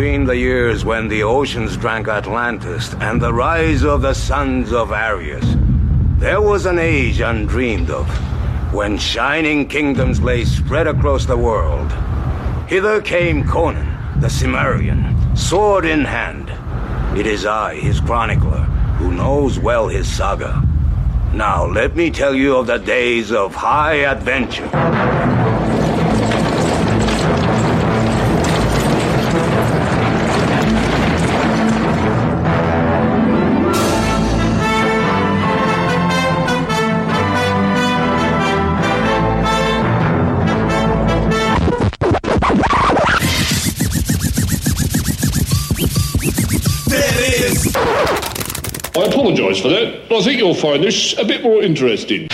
Between the years when the oceans drank Atlantis and the rise of the sons of Aryas, there was an age undreamed of, when shining kingdoms lay spread across the world. Hither came Conan, the Cimmerian, sword in hand. It is I, his chronicler, who knows well his saga. Now let me tell you of the days of high adventure. Apologise for that, I think you'll find this a bit more interesting.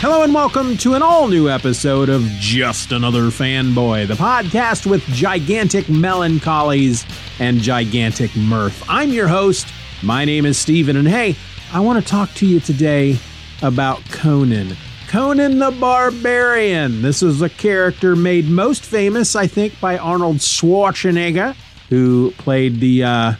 Hello and welcome to an all new episode of Just Another Fanboy, the podcast with gigantic melancholies and gigantic mirth. I'm your host. My name is Steven, and hey, I want to talk to you today about Conan. Conan the Barbarian. This is a character made most famous, I think, by Arnold Schwarzenegger, who played the uh,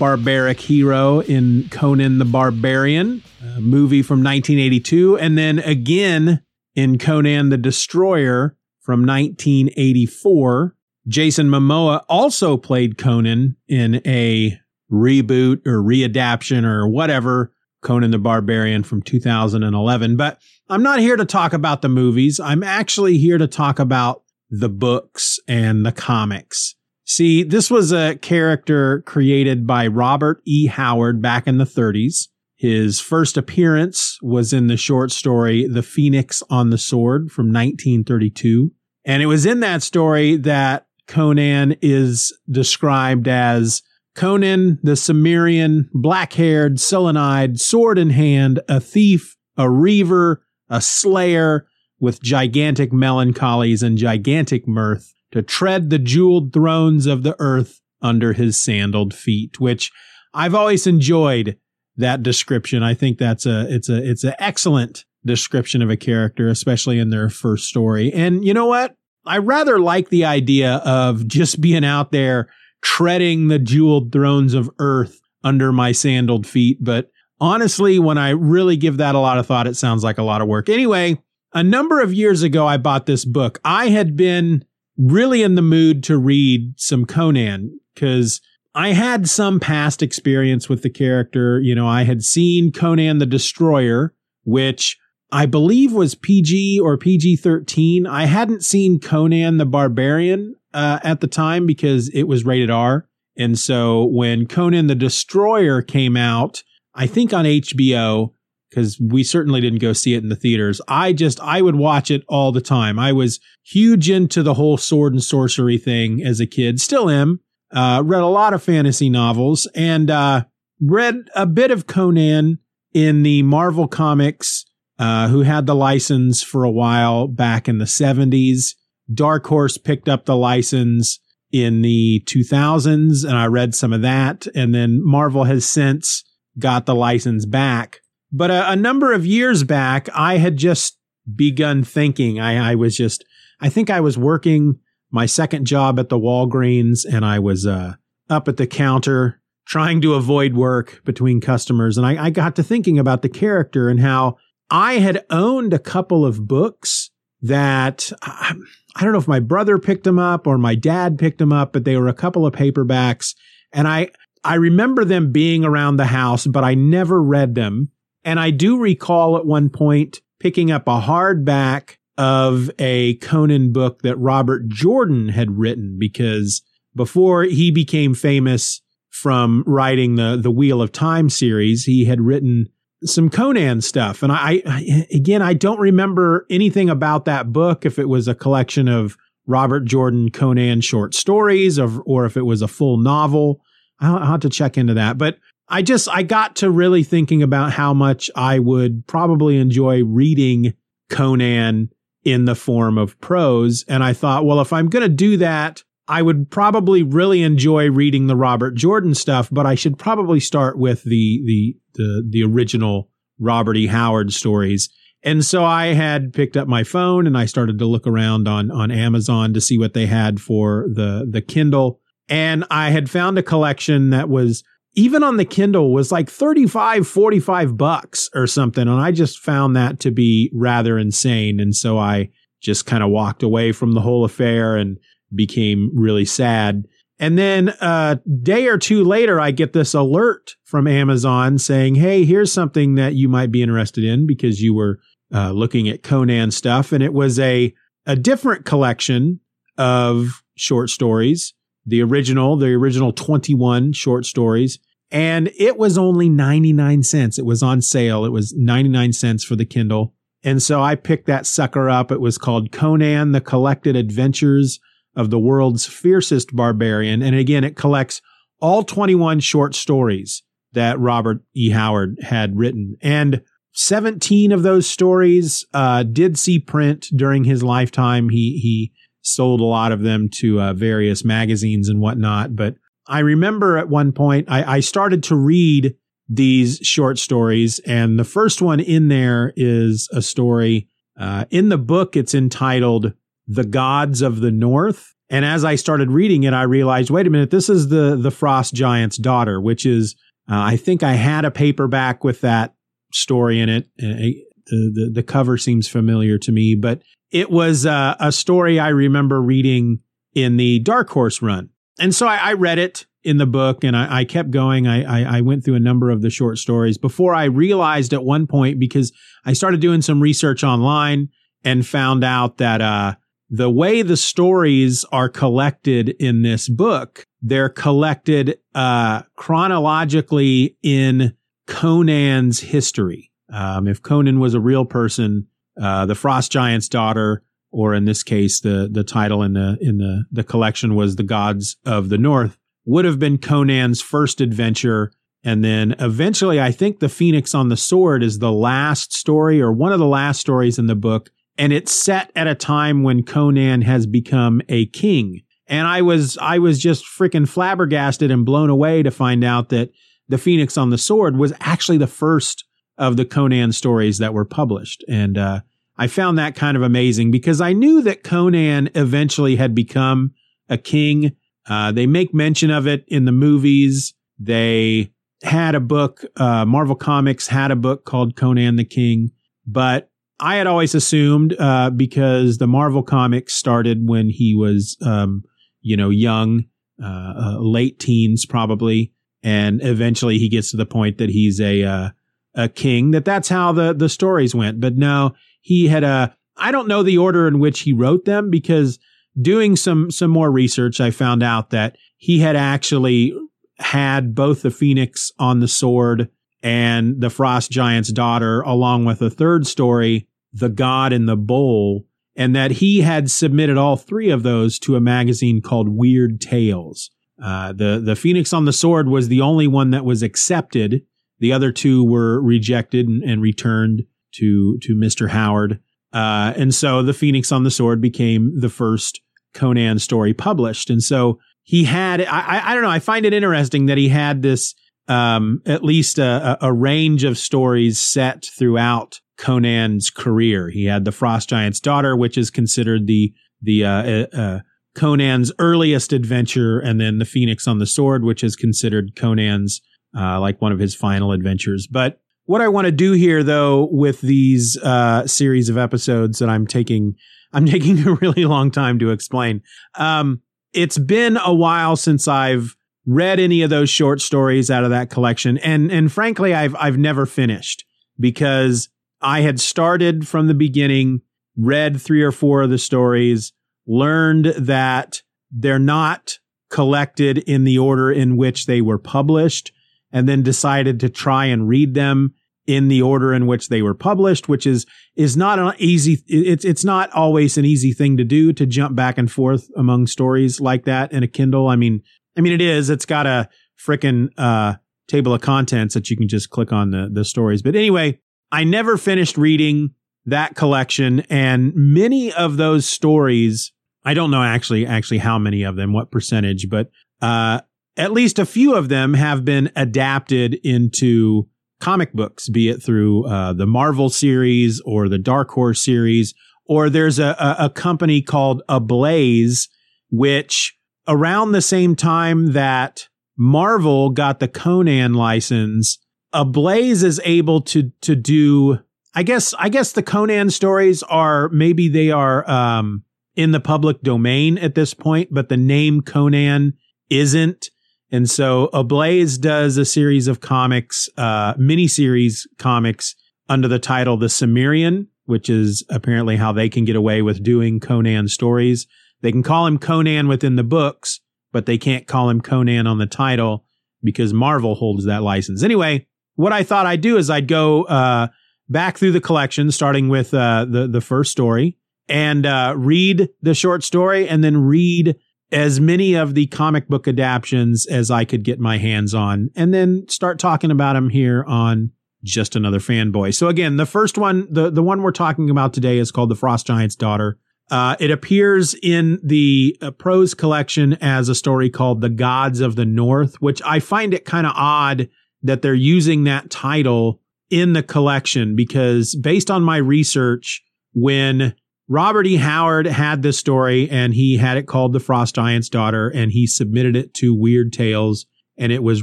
barbaric hero in Conan the Barbarian, movie from 1982, and then again in Conan the Destroyer from 1984. Jason Momoa also played Conan in a reboot or readaptation or whatever, Conan the Barbarian from 2011. But I'm not here to talk about the movies. I'm actually here to talk about the books and the comics. See, this was a character created by Robert E. Howard back in the 30s. His first appearance was in the short story The Phoenix on the Sword from 1932. And it was in that story that Conan is described as Conan the Cimmerian, black haired, sullen eyed, sword in hand, a thief, a reaver, a slayer with gigantic melancholies and gigantic mirth to tread the jeweled thrones of the earth under his sandaled feet, which I've always enjoyed that description. I think that's a, it's a, it's an excellent description of a character, especially in their first story. And you know what? I rather like the idea of just being out there treading the jeweled thrones of earth under my sandaled feet. But honestly, when I really give that a lot of thought, it sounds like a lot of work. Anyway, a number of years ago, I bought this book. I had been really in the mood to read some Conan because I had some past experience with the character. You know, I had seen Conan the Destroyer, which I believe was PG or PG 13. I hadn't seen Conan the Barbarian uh, at the time because it was rated R. And so when Conan the Destroyer came out, I think on HBO, because we certainly didn't go see it in the theaters. I just, I would watch it all the time. I was huge into the whole sword and sorcery thing as a kid, still am. Uh, read a lot of fantasy novels and, uh, read a bit of Conan in the Marvel comics, uh, who had the license for a while back in the 70s. Dark Horse picked up the license in the 2000s and I read some of that. And then Marvel has since got the license back. But a, a number of years back, I had just begun thinking. I, I, was just, I think I was working my second job at the Walgreens and I was uh, up at the counter trying to avoid work between customers. And I, I got to thinking about the character and how I had owned a couple of books that I, I don't know if my brother picked them up or my dad picked them up, but they were a couple of paperbacks. And I, I remember them being around the house, but I never read them. And I do recall at one point picking up a hardback of a Conan book that Robert Jordan had written because before he became famous from writing the the Wheel of Time series, he had written some Conan stuff. And I, I again, I don't remember anything about that book if it was a collection of Robert Jordan Conan short stories or, or if it was a full novel. I'll, I'll have to check into that. But I just I got to really thinking about how much I would probably enjoy reading Conan in the form of prose. And I thought, well, if I'm going to do that, I would probably really enjoy reading the Robert Jordan stuff, but I should probably start with the the the the original Robert E. Howard stories. And so I had picked up my phone and I started to look around on on Amazon to see what they had for the the Kindle. And I had found a collection that was even on the Kindle was like 35, 45 bucks or something. And I just found that to be rather insane. And so I just kind of walked away from the whole affair and became really sad. And then a day or two later, I get this alert from Amazon saying, Hey, here's something that you might be interested in because you were uh, looking at Conan stuff. And it was a, a different collection of short stories the original, the original 21 short stories. And it was only 99 cents. It was on sale. It was 99 cents for the Kindle. And so I picked that sucker up. It was called Conan, the Collected Adventures of the World's Fiercest Barbarian. And again, it collects all 21 short stories that Robert E. Howard had written. And 17 of those stories uh, did see print during his lifetime. He, he sold a lot of them to uh, various magazines and whatnot. But I remember at one point I, I started to read these short stories, and the first one in there is a story. Uh, in the book, it's entitled "The Gods of the North." And as I started reading it, I realized, wait a minute, this is the the Frost Giant's daughter, which is uh, I think I had a paperback with that story in it. Uh, the, the, the cover seems familiar to me, but it was uh, a story I remember reading in the Dark Horse run. And so I, I read it in the book and I, I kept going. I, I, I, went through a number of the short stories before I realized at one point, because I started doing some research online and found out that uh, the way the stories are collected in this book, they're collected uh, chronologically in Conan's history. Um, if Conan was a real person, uh, the Frost Giant's daughter, or in this case, the the title in the in the the collection was the Gods of the North, would have been Conan's first adventure. And then eventually, I think the Phoenix on the Sword is the last story or one of the last stories in the book. And it's set at a time when Conan has become a king. And I was, I was just freaking flabbergasted and blown away to find out that the Phoenix on the Sword was actually the first of the Conan stories that were published. And uh, I found that kind of amazing because I knew that Conan eventually had become a king. Uh, they make mention of it in the movies. They had a book, uh, Marvel Comics had a book called Conan the King, but I had always assumed uh, because the Marvel Comics started when he was, um, you know, young, uh, uh, late teens probably, and eventually he gets to the point that he's a a king that that's how the the stories went. But no he had a i don't know the order in which he wrote them because doing some some more research i found out that he had actually had both the phoenix on the sword and the frost giant's daughter along with a third story the god in the bowl and that he had submitted all three of those to a magazine called weird tales uh, the the phoenix on the sword was the only one that was accepted the other two were rejected and, and returned to to Mr. Howard. Uh, and so the Phoenix on the Sword became the first Conan story published. And so he had, I, I don't know, I find it interesting that he had this, um, at least a, a range of stories set throughout Conan's career. He had the Frost Giant's daughter, which is considered the, the, uh, uh, uh Conan's earliest adventure, and then the Phoenix on the Sword, which is considered Conan's uh, like one of his final adventures. But what I want to do here, though, with these uh, series of episodes that I'm taking, I'm taking a really long time to explain. Um, it's been a while since I've read any of those short stories out of that collection, and and frankly, I've I've never finished because I had started from the beginning, read three or four of the stories, learned that they're not collected in the order in which they were published, and then decided to try and read them in the order in which they were published, which is is not an easy. It's it's not always an easy thing to do to jump back and forth among stories like that in a Kindle. I mean, I mean it is. It's got a freaking uh, table of contents that you can just click on the the stories. But anyway, I never finished reading that collection, and many of those stories. I don't know actually actually how many of them, what percentage, but uh, at least a few of them have been adapted into comic books, be it through uh, the Marvel series or the Dark Horse series, or there's a, a, a company called Ablaze, which around the same time that Marvel got the Conan license, Ablaze is able to to do. I guess I guess the Conan stories are maybe they are um, in the public domain at this point, but the name Conan isn't. And so Ablaze does a series of comics, uh, miniseries comics under the title The Cimmerian, which is apparently how they can get away with doing Conan stories. They can call him Conan within the books, but they can't call him Conan on the title because Marvel holds that license. Anyway, what I thought I'd do is I'd go, uh, back through the collection, starting with, uh, the, the first story and, uh, read the short story and then read as many of the comic book adaptions as I could get my hands on, and then start talking about them here on just another fanboy. So again, the first one, the the one we're talking about today is called The Frost Giant's Daughter. Uh, it appears in the uh, prose collection as a story called The Gods of the North, which I find it kind of odd that they're using that title in the collection because based on my research, when Robert E. Howard had this story and he had it called The Frost Giant's Daughter and he submitted it to Weird Tales and it was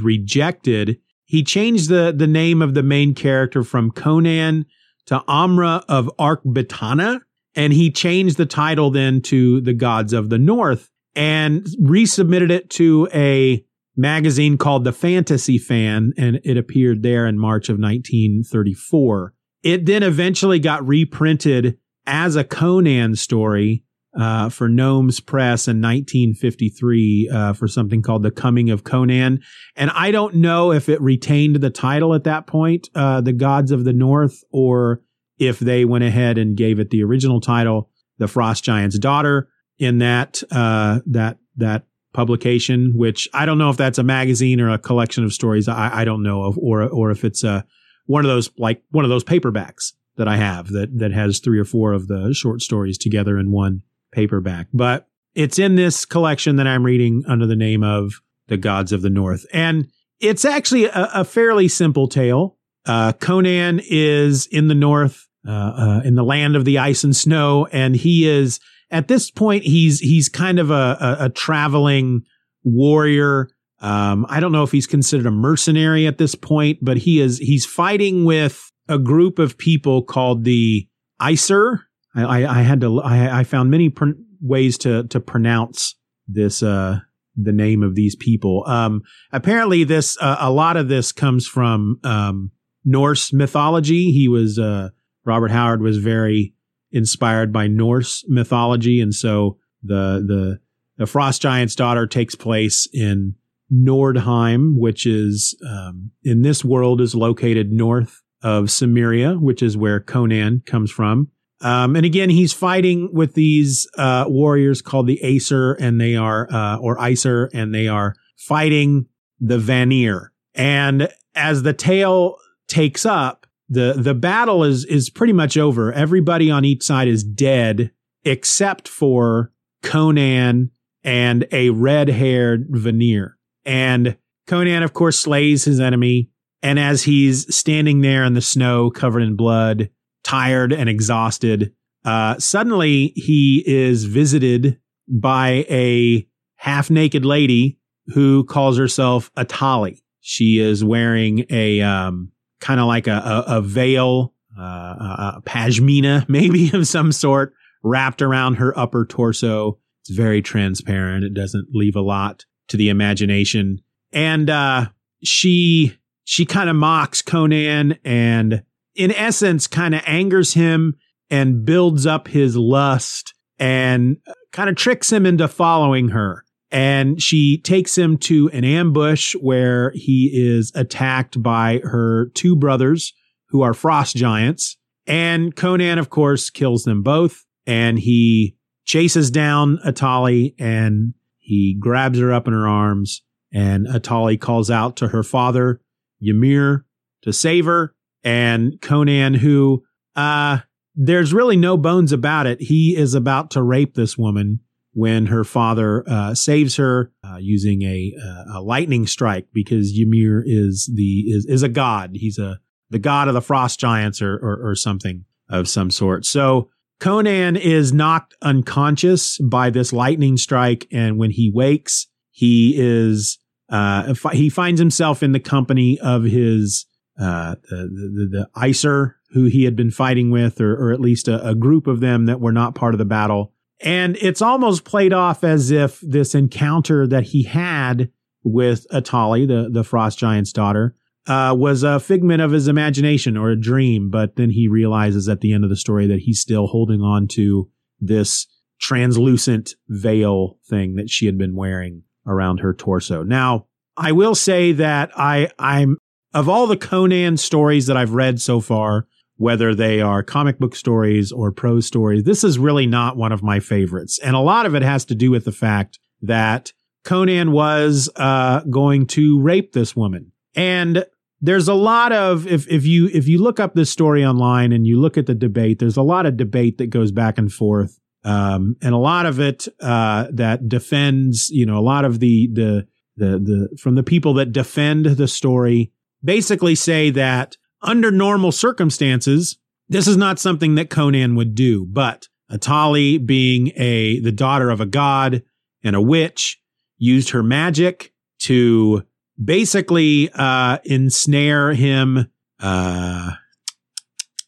rejected. He changed the, the name of the main character from Conan to Amra of Akbitana and he changed the title then to The Gods of the North and resubmitted it to a magazine called The Fantasy Fan and it appeared there in March of 1934. It then eventually got reprinted as a Conan story uh, for Gnomes Press in 1953 uh, for something called The Coming of Conan. And I don't know if it retained the title at that point, uh, The Gods of the North, or if they went ahead and gave it the original title, The Frost Giant's Daughter, in that uh, that that publication. Which I don't know if that's a magazine or a collection of stories. I, I don't know of, or or if it's a uh, one of those like one of those paperbacks that I have that that has three or four of the short stories together in one paperback. But it's in this collection that I'm reading under the name of The Gods of the North. And it's actually a, a fairly simple tale. Uh, Conan is in the north, in the land of the ice and snow, and he is at this point he's he's kind of a, a, a traveling warrior. Um, I don't know if he's considered a mercenary at this point, but he is he's fighting with a group of people called the Aesir. I, I, I had to, I, I found many pr- ways to, to pronounce this, uh, the name of these people. Um, apparently this, uh, a lot of this comes from, um, Norse mythology. He was, uh, Robert Howard was very inspired by Norse mythology. And so the, the, the Frost Giant's daughter takes place in Nordheim, which is, um, in this world is located north of Cimmeria, which is where Conan comes from. Um, and again, he's fighting with these uh, warriors called the Acer, and they are, uh, or Aesir, and they are fighting the Vanir. And as the tale takes up, the the battle is is pretty much over. Everybody on each side is dead except for Conan and a red haired Vanir. And Conan, of course, slays his enemy and as he's standing there in the snow covered in blood, tired and exhausted, uh, suddenly he is visited by a half naked lady who calls herself Atali. She is wearing a um, kind of like a, a, a veil, uh, a, pashmina maybe of some sort wrapped around her upper torso. It's very transparent. It doesn't leave a lot to the imagination. And uh, she she kind of mocks Conan and in essence kind of angers him and builds up his lust and kind of tricks him into following her. And she takes him to an ambush where he is attacked by her two brothers who are frost giants. And Conan, of course, kills them both. And he chases down Atali and he grabs her up in her arms. And Atali calls out to her father, Ymir, to save her. And Conan, who, uh, there's really no bones about it. He is about to rape this woman when her father uh, saves her uh, using a, uh, a lightning strike because Ymir is the is is a god. He's a the god of the frost giants or, or, or something of some sort. So Conan is knocked unconscious by this lightning strike, and when he wakes, he is uh, he finds himself in the company of his uh, the, the, the Aesir who he had been fighting with, or, or at least a, a group of them that were not part of the battle. And it's almost played off as if this encounter that he had with Atali, the, the frost giant's daughter, uh, was a figment of his imagination or a dream. But then he realizes at the end of the story that he's still holding on to this translucent veil thing that she had been wearing around her torso. Now, I will say that I, I'm, of all the Conan stories that I've read so far, whether they are comic book stories or prose stories. This is really not one of my favorites. And a lot of it has to do with the fact that Conan was uh, going to rape this woman. And there's a lot of if if you if you look up this story online and you look at the debate, there's a lot of debate that goes back and forth. Um, and a lot of it uh, that defends, you know, a lot of the the the the from the people that defend the story basically say that under normal circumstances, this is not something that Conan would do, but Atali being a, the daughter of a god and a witch used her magic to basically, uh, ensnare him, uh,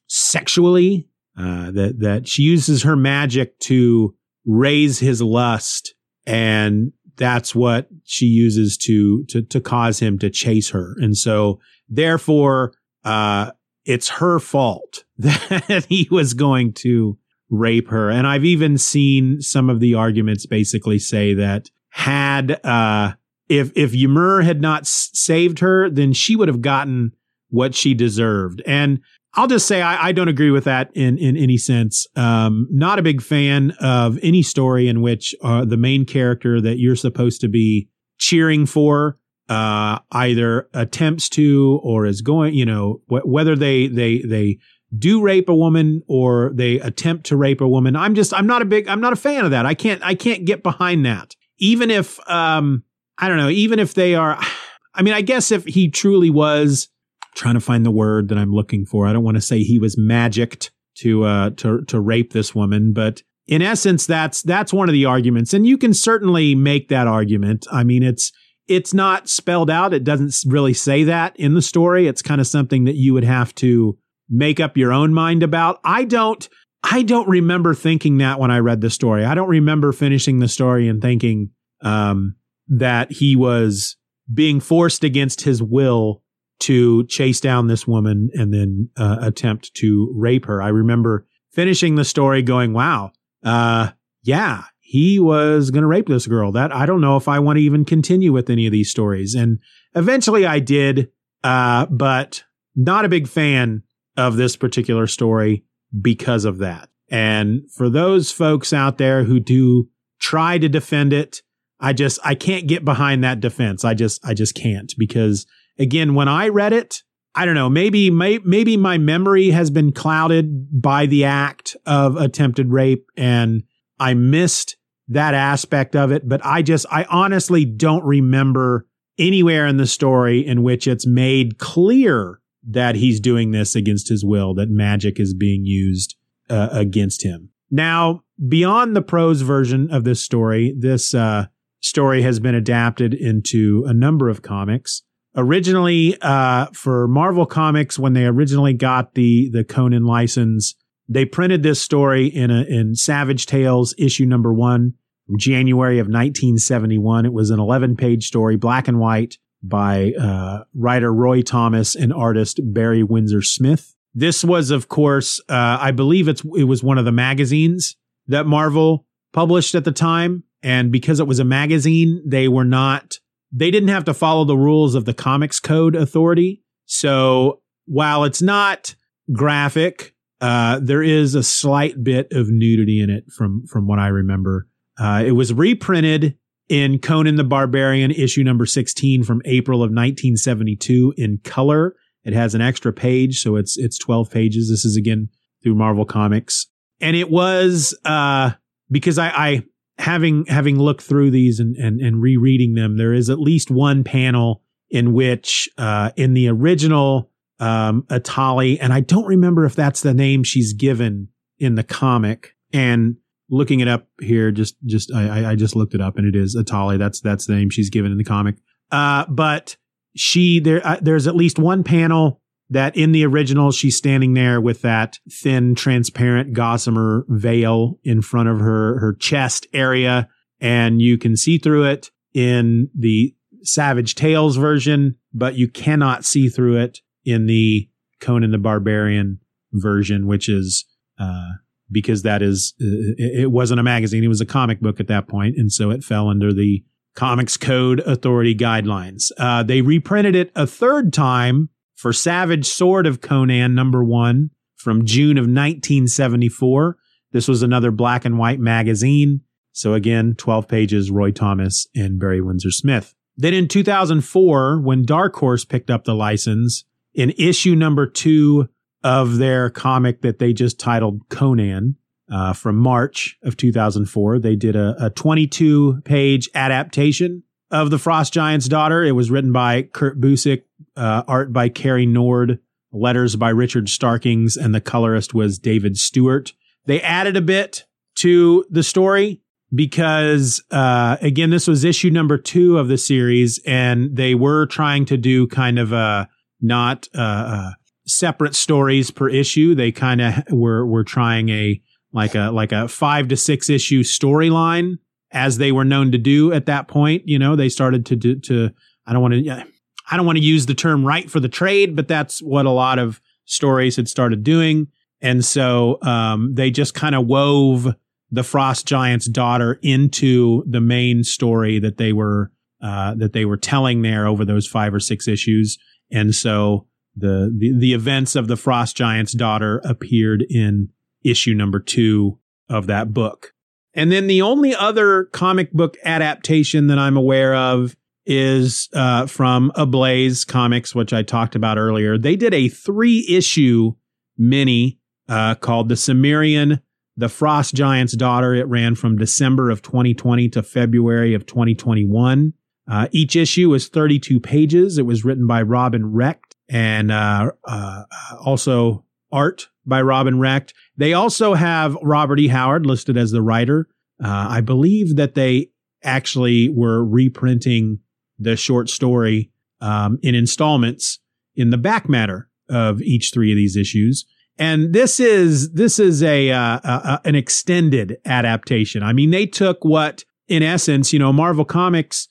sexually, uh, that, that she uses her magic to raise his lust and that's what she uses to, to, to cause him to chase her. And so therefore, uh, it's her fault that he was going to rape her. And I've even seen some of the arguments basically say that had, uh, if, if Ymir had not s- saved her, then she would have gotten what she deserved. And I'll just say I, I don't agree with that in, in any sense. Um, not a big fan of any story in which uh, the main character that you're supposed to be cheering for uh, either attempts to or is going, you know, wh- whether they they they do rape a woman or they attempt to rape a woman. I'm just I'm not a big I'm not a fan of that. I can't I can't get behind that. Even if um I don't know, even if they are I mean, I guess if he truly was trying to find the word that I'm looking for. I don't want to say he was magicked to uh to to rape this woman, but in essence that's that's one of the arguments and you can certainly make that argument. I mean, it's it's not spelled out. It doesn't really say that in the story. It's kind of something that you would have to make up your own mind about. I don't I don't remember thinking that when I read the story. I don't remember finishing the story and thinking um, that he was being forced against his will to chase down this woman and then uh, attempt to rape her. I remember finishing the story going, wow, uh, yeah, he was going to rape this girl. That I don't know if I want to even continue with any of these stories. And eventually I did, uh, but not a big fan of this particular story because of that. And for those folks out there who do try to defend it, I just, I can't get behind that defense. I just, I just can't because again, when I read it, I don't know, maybe, may, maybe my memory has been clouded by the act of attempted rape and I missed that aspect of it. But I just, I honestly don't remember anywhere in the story in which it's made clear that he's doing this against his will, that magic is being used uh, against him. Now, beyond the prose version of this story, this uh, story has been adapted into a number of comics. originally uh, for Marvel Comics when they originally got the the Conan license, they printed this story in a in Savage Tales issue number one January of 1971. It was an 11 page story, black and white, by uh, writer Roy Thomas and artist Barry Windsor Smith. This was, of course, uh, I believe it's it was one of the magazines that Marvel published at the time, and because it was a magazine, they were not they didn't have to follow the rules of the Comics Code Authority. So while it's not graphic, uh, there is a slight bit of nudity in it from from what I remember. Uh, it was reprinted in Conan the Barbarian issue number 16 from April of 1972 in color. It has an extra page, so it's it's 12 pages. This is again through Marvel Comics. And it was uh because I, I having having looked through these and, and, and rereading them, there is at least one panel in which uh, in the original um, Atali, and I don't remember if that's the name she's given in the comic. And looking it up here, just just I, I just looked it up, and it is Atali. That's that's the name she's given in the comic. Uh, but she there uh, there's at least one panel that in the original she's standing there with that thin transparent gossamer veil in front of her her chest area and you can see through it in the savage tales version but you cannot see through it in the conan the barbarian version which is uh, because that is uh, it wasn't a magazine it was a comic book at that point and so it fell under the comics code authority guidelines uh, they reprinted it a third time for Savage Sword of Conan number one from June of 1974. This was another black and white magazine. So again, 12 pages, Roy Thomas and Barry Windsor Smith. Then in 2004, when Dark Horse picked up the license, in issue number two of their comic that they just titled Conan, uh, from March of 2004, they did a, a 22 page adaptation of The Frost Giant's Daughter. It was written by Kurt Busiek, uh, art by Cary Nord, letters by Richard Starkings, and the colorist was David Stewart. They added a bit to the story because, uh, again, this was issue number two of the series, and they were trying to do kind of a not uh, uh separate stories per issue. They kind of were were trying a like a like a five to six issue storyline as they were known to do at that point. You know, they started to do to I don't want to I don't want to use the term right for the trade, but that's what a lot of stories had started doing. And so um, they just kind of wove the Frost Giant's daughter into the main story that they were uh, that they were telling there over those five or six issues. And so the, the the events of the Frost Giant's daughter appeared in issue number two of that book. And then the only other comic book adaptation that I'm aware of is uh, from Ablaze Comics, which I talked about earlier. They did a three issue mini uh, called The Cimmerian, The Frost Giant's Daughter. It ran from December of 2020 to February of 2021. Uh, each issue is 32 pages. It was written by Robin Recht and uh, uh, also art by Robin Recht. They also have Robert E. Howard listed as the writer. Uh, I believe that they actually were reprinting the short story um, in installments in the back matter of each three of these issues. And this is this is a, uh, a, an extended adaptation. I mean, they took what, in essence, you know, Marvel Comics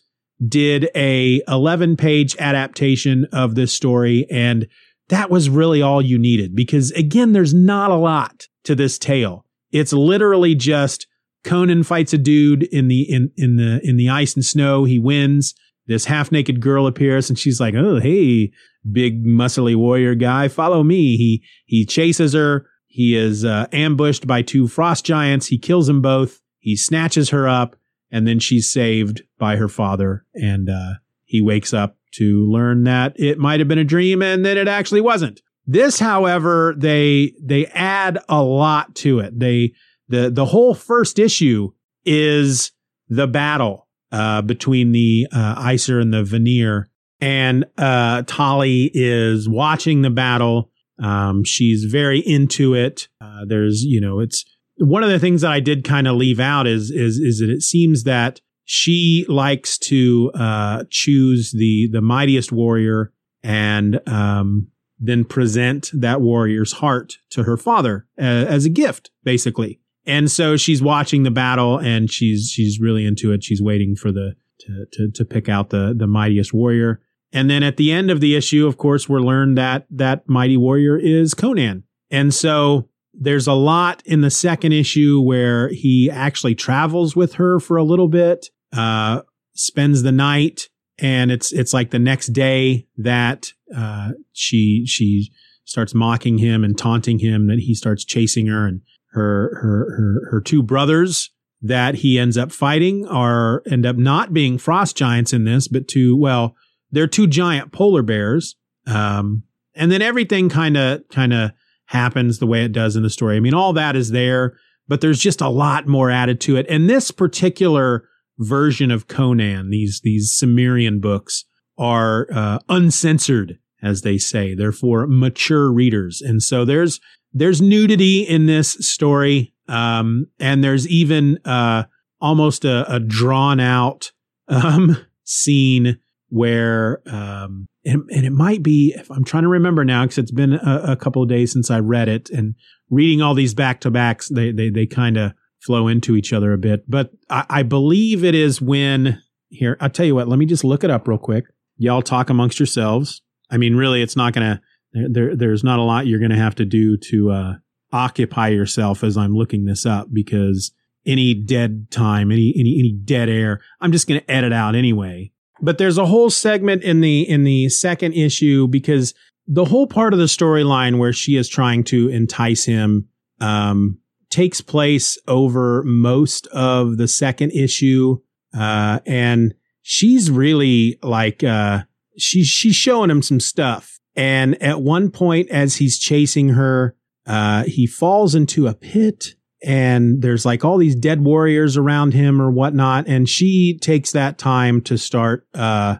did a 11 page adaptation of this story, and that was really all you needed because again, there's not a lot to this tale. It's literally just Conan fights a dude in the in in the in the ice and snow. He wins this half naked girl appears and she's like, "Oh, hey, big muscly warrior guy, follow me." He he chases her. He is uh, ambushed by two frost giants. He kills them both. He snatches her up, and then she's saved by her father. And uh, he wakes up to learn that it might have been a dream and that it actually wasn't. This, however, they they add a lot to it. They the the whole first issue is the battle uh, between the uh, Aesir and the Vanir And uh, Tali is watching the battle. Um, she's very into it. Uh, there's, you know, it's one of the things that I did kind of leave out is is is that it seems that she likes to uh, choose the the mightiest warrior and um, then present that warrior's heart to her father uh, as a gift, basically. And so she's watching the battle and she's she's really into it. She's waiting for the to to, to pick out the the mightiest warrior. And then at the end of the issue, of course, we're learned that that mighty warrior is Conan. And so there's a lot in the second issue where he actually travels with her for a little bit, uh, spends the night, and it's it's like the next day that uh, she she starts mocking him and taunting him that he starts chasing her and her her her her two brothers that he ends up fighting are end up not being frost giants in this, but two well they're two giant polar bears. Um, and then everything kind of kind of happens the way it does in the story. I mean, all that is there, but there's just a lot more added to it. And this particular version of Conan, these these Cimmerian books, are uh, uncensored, as they say. They're for mature readers, and so there's there's nudity in this story, um, and there's even uh, almost a, a drawn out um, scene where um, and, and, it might be if I'm trying to remember now because it's been a, a, couple of days since I read it and reading all these back to backs they they they kind of flow into each other a bit. But I, I, believe it is when here I'll tell you what let me just look it up real quick. Y'all talk amongst yourselves. I mean really it's not gonna there there's not a lot you're gonna have to do to uh, occupy yourself as I'm looking this up because any dead time any any any dead air I'm just gonna edit out anyway but there's a whole segment in the in the second issue because the whole part of the storyline where she is trying to entice him um, takes place over most of the second issue, uh, and she's really like uh, she's she's showing him some stuff. And at one point, as he's chasing her, uh, he falls into a pit and there's like all these dead warriors around him or whatnot. And she takes that time to start, uh,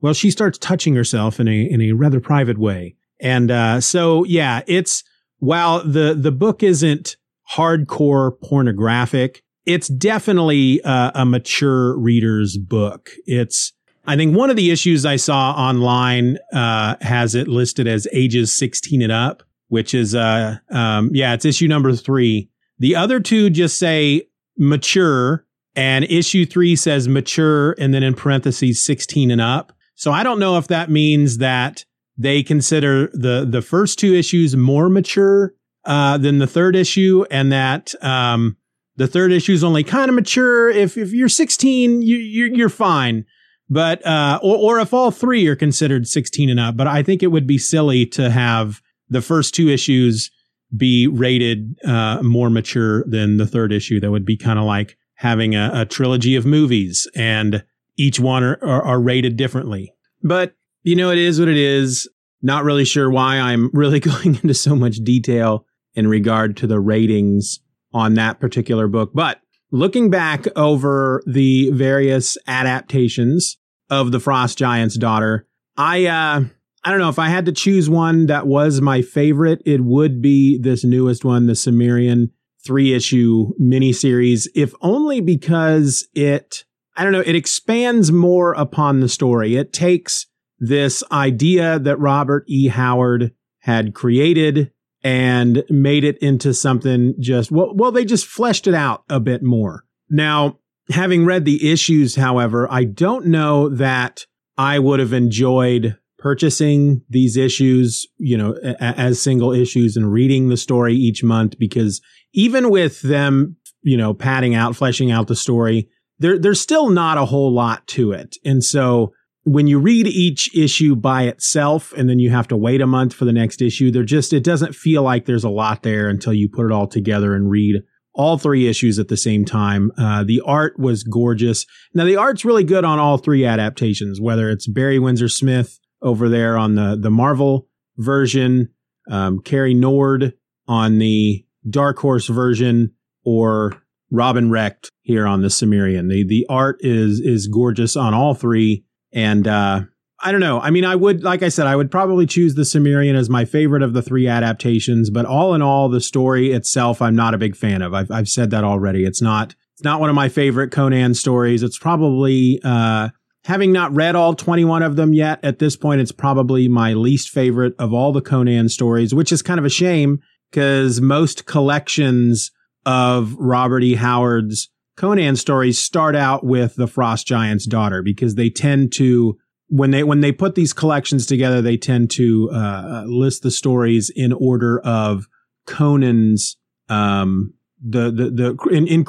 well, she starts touching herself in a, in a rather private way. And, uh, so yeah, it's, while the, the book isn't hardcore pornographic, it's definitely uh, a mature reader's book. It's, I think one of the issues I saw online, uh, has it listed as ages 16 and up, which is, uh, um, yeah, it's issue number three the other two just say mature, and issue three says mature, and then in parentheses, 16 and up. So I don't know if that means that they consider the, the first two issues more mature uh, than the third issue, and that um, the third issue is only kind of mature. If, if you're 16, you, you're, you're fine. But, uh, or, or if all three are considered 16 and up. But I think it would be silly to have the first two issues be rated uh, more mature than the third issue. That would be kind of like having a, a, trilogy of movies and each one are, are, are rated differently. But, you know, it is what it is. Not really sure why I'm really going into so much detail in regard to the ratings on that particular book. But looking back over the various adaptations of The Frost Giant's Daughter, I, uh, I don't know if I had to choose one that was my favorite, it would be this newest one, the Cimmerian three issue miniseries, if only because it, I don't know, it expands more upon the story. It takes this idea that Robert E. Howard had created and made it into something just, well, well, they just fleshed it out a bit more. Now, having read the issues, however, I don't know that I would have enjoyed purchasing these issues, you know, a- as single issues and reading the story each month because even with them, you know, padding out, fleshing out the story, there, there's still not a whole lot to it. And so when you read each issue by itself and then you have to wait a month for the next issue, there just, it doesn't feel like there's a lot there until you put it all together and read all three issues at the same time. Uh, the art was gorgeous. Now the art's really good on all three adaptations, whether it's Barry Windsor Smith over there on the, the Marvel version, um, Cary Nord on the Dark Horse version, or Robin Recht here on the Cimmerian. The the art is is gorgeous on all three, and uh, I don't know. I mean, I would like I said, I would probably choose the Cimmerian as my favorite of the three adaptations. But all in all, the story itself, I'm not a big fan of. I've I've said that already. It's not It's not one of my favorite Conan stories. It's probably, uh, having not read all 21 of them yet, at this point, it's probably my least favorite of all the Conan stories, which is kind of a shame because most collections of Robert E. Howard's Conan stories start out with the Frost Giant's daughter because they tend to when they when they put these collections together, they tend to uh, list the stories in order of Conan's um, the the the in in,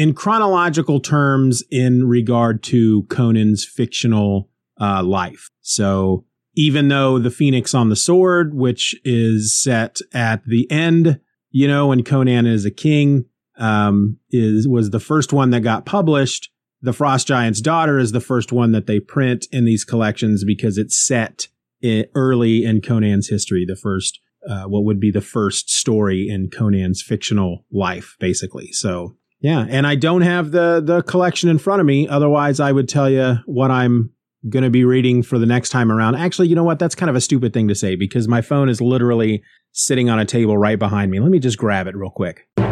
in chronological terms in regard to Conan's fictional uh, life. So even though the Phoenix on the Sword, which is set at the end, you know, when Conan is a king, um, is was the first one that got published. The Frost Giant's Daughter is the first one that they print in these collections because it's set early in Conan's history. The first, uh, what would be the first story in Conan's fictional life, basically. So yeah, and I don't have the the collection in front of me. Otherwise, I would tell you what I'm going to be reading for the next time around. Actually, you know what? That's kind of a stupid thing to say because my phone is literally sitting on a table right behind me. Let me just grab it real quick. All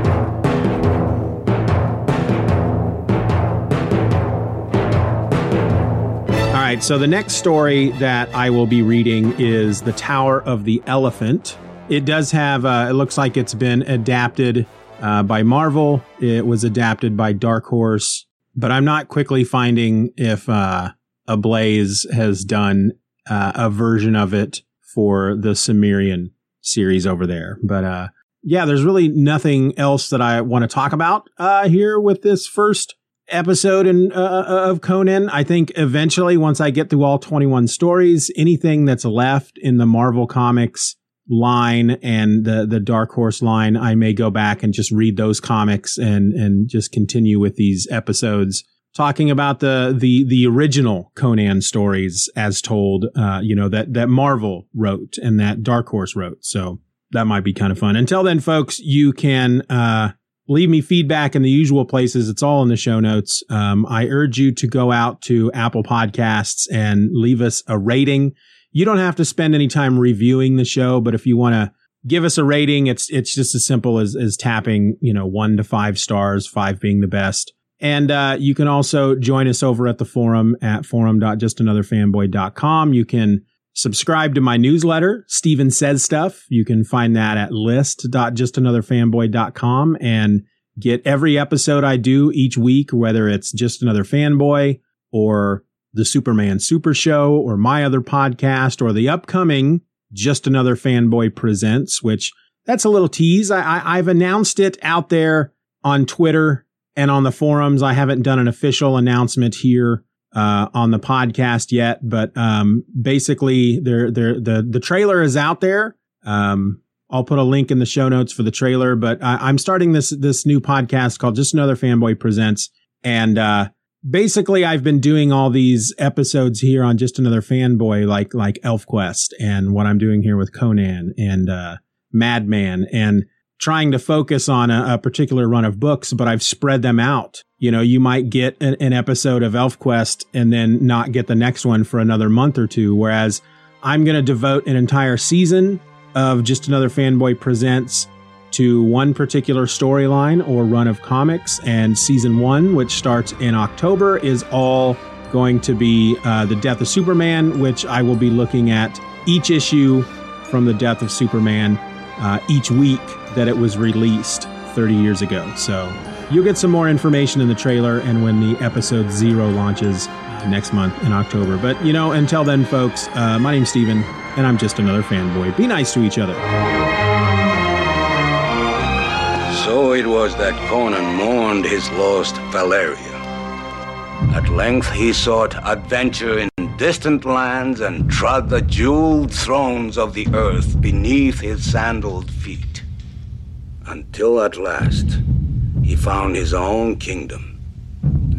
right, so the next story that I will be reading is The Tower of the Elephant. It does have, uh, it looks like it's been adapted uh, by Marvel. It was adapted by Dark Horse, but I'm not quickly finding if uh, Ablaze has done uh, a version of it for the Cimmerian series over there. But uh, yeah, there's really nothing else that I want to talk about uh, here with this first episode in, uh, of Conan. I think eventually, once I get through all 21 stories, anything that's left in the Marvel Comics line and the the Dark Horse line, I may go back and just read those comics and and just continue with these episodes talking about the the the original Conan stories as told. Uh, you know that that Marvel wrote and that Dark Horse wrote. So that might be kind of fun. Until then, folks, you can uh, leave me feedback in the usual places. It's all in the show notes. Um, I urge you to go out to Apple Podcasts and leave us a rating. You don't have to spend any time reviewing the show, but if you want to give us a rating, it's it's just as simple as as tapping, you know, one to five stars, five being the best. And uh, you can also join us over at the forum at forum.justanotherfanboy.com. You can Subscribe to my newsletter, Steven Says Stuff. You can find that at list.justanotherfanboy.com and get every episode I do each week, whether it's Just Another Fanboy or the Superman Super Show or my other podcast or the upcoming Just Another Fanboy Presents, which that's a little tease. I, I, I've announced it out there on Twitter and on the forums. I haven't done an official announcement here uh, on the podcast yet, but um, basically, there, there, the the trailer is out there. Um, I'll put a link in the show notes for the trailer. But I, am starting this this new podcast called Just Another Fanboy Presents, and uh, basically, I've been doing all these episodes here on Just Another Fanboy, like like ElfQuest, and what I'm doing here with Conan and uh, Madman, and trying to focus on a, a, particular run of books, but I've spread them out. You know, you might get an, an, episode of ElfQuest and then not get the next one for another month or two. Whereas I'm going to devote an entire season of Just Another Fanboy Presents to one particular storyline or run of comics. And season one, which starts in October, is all going to be uh, The Death of Superman, which I will be looking at each issue from The Death of Superman uh, each week that it was released 30 years ago. So you'll get some more information in the trailer and when the episode zero launches next month in October. But, you know, until then, folks, uh, my name's Steven, and I'm just another fanboy. Be nice to each other. So it was that Conan mourned his lost Valeria. At length he sought adventure in distant lands and trod the jeweled thrones of the earth beneath his sandaled feet. Until at last he found his own kingdom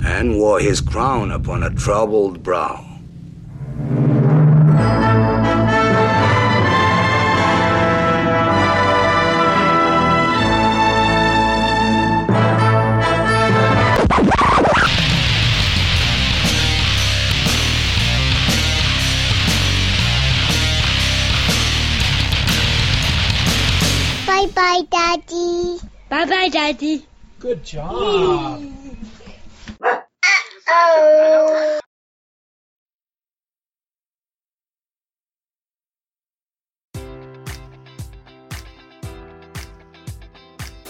and wore his crown upon a troubled brow. Bye bye, Daddy. Good job.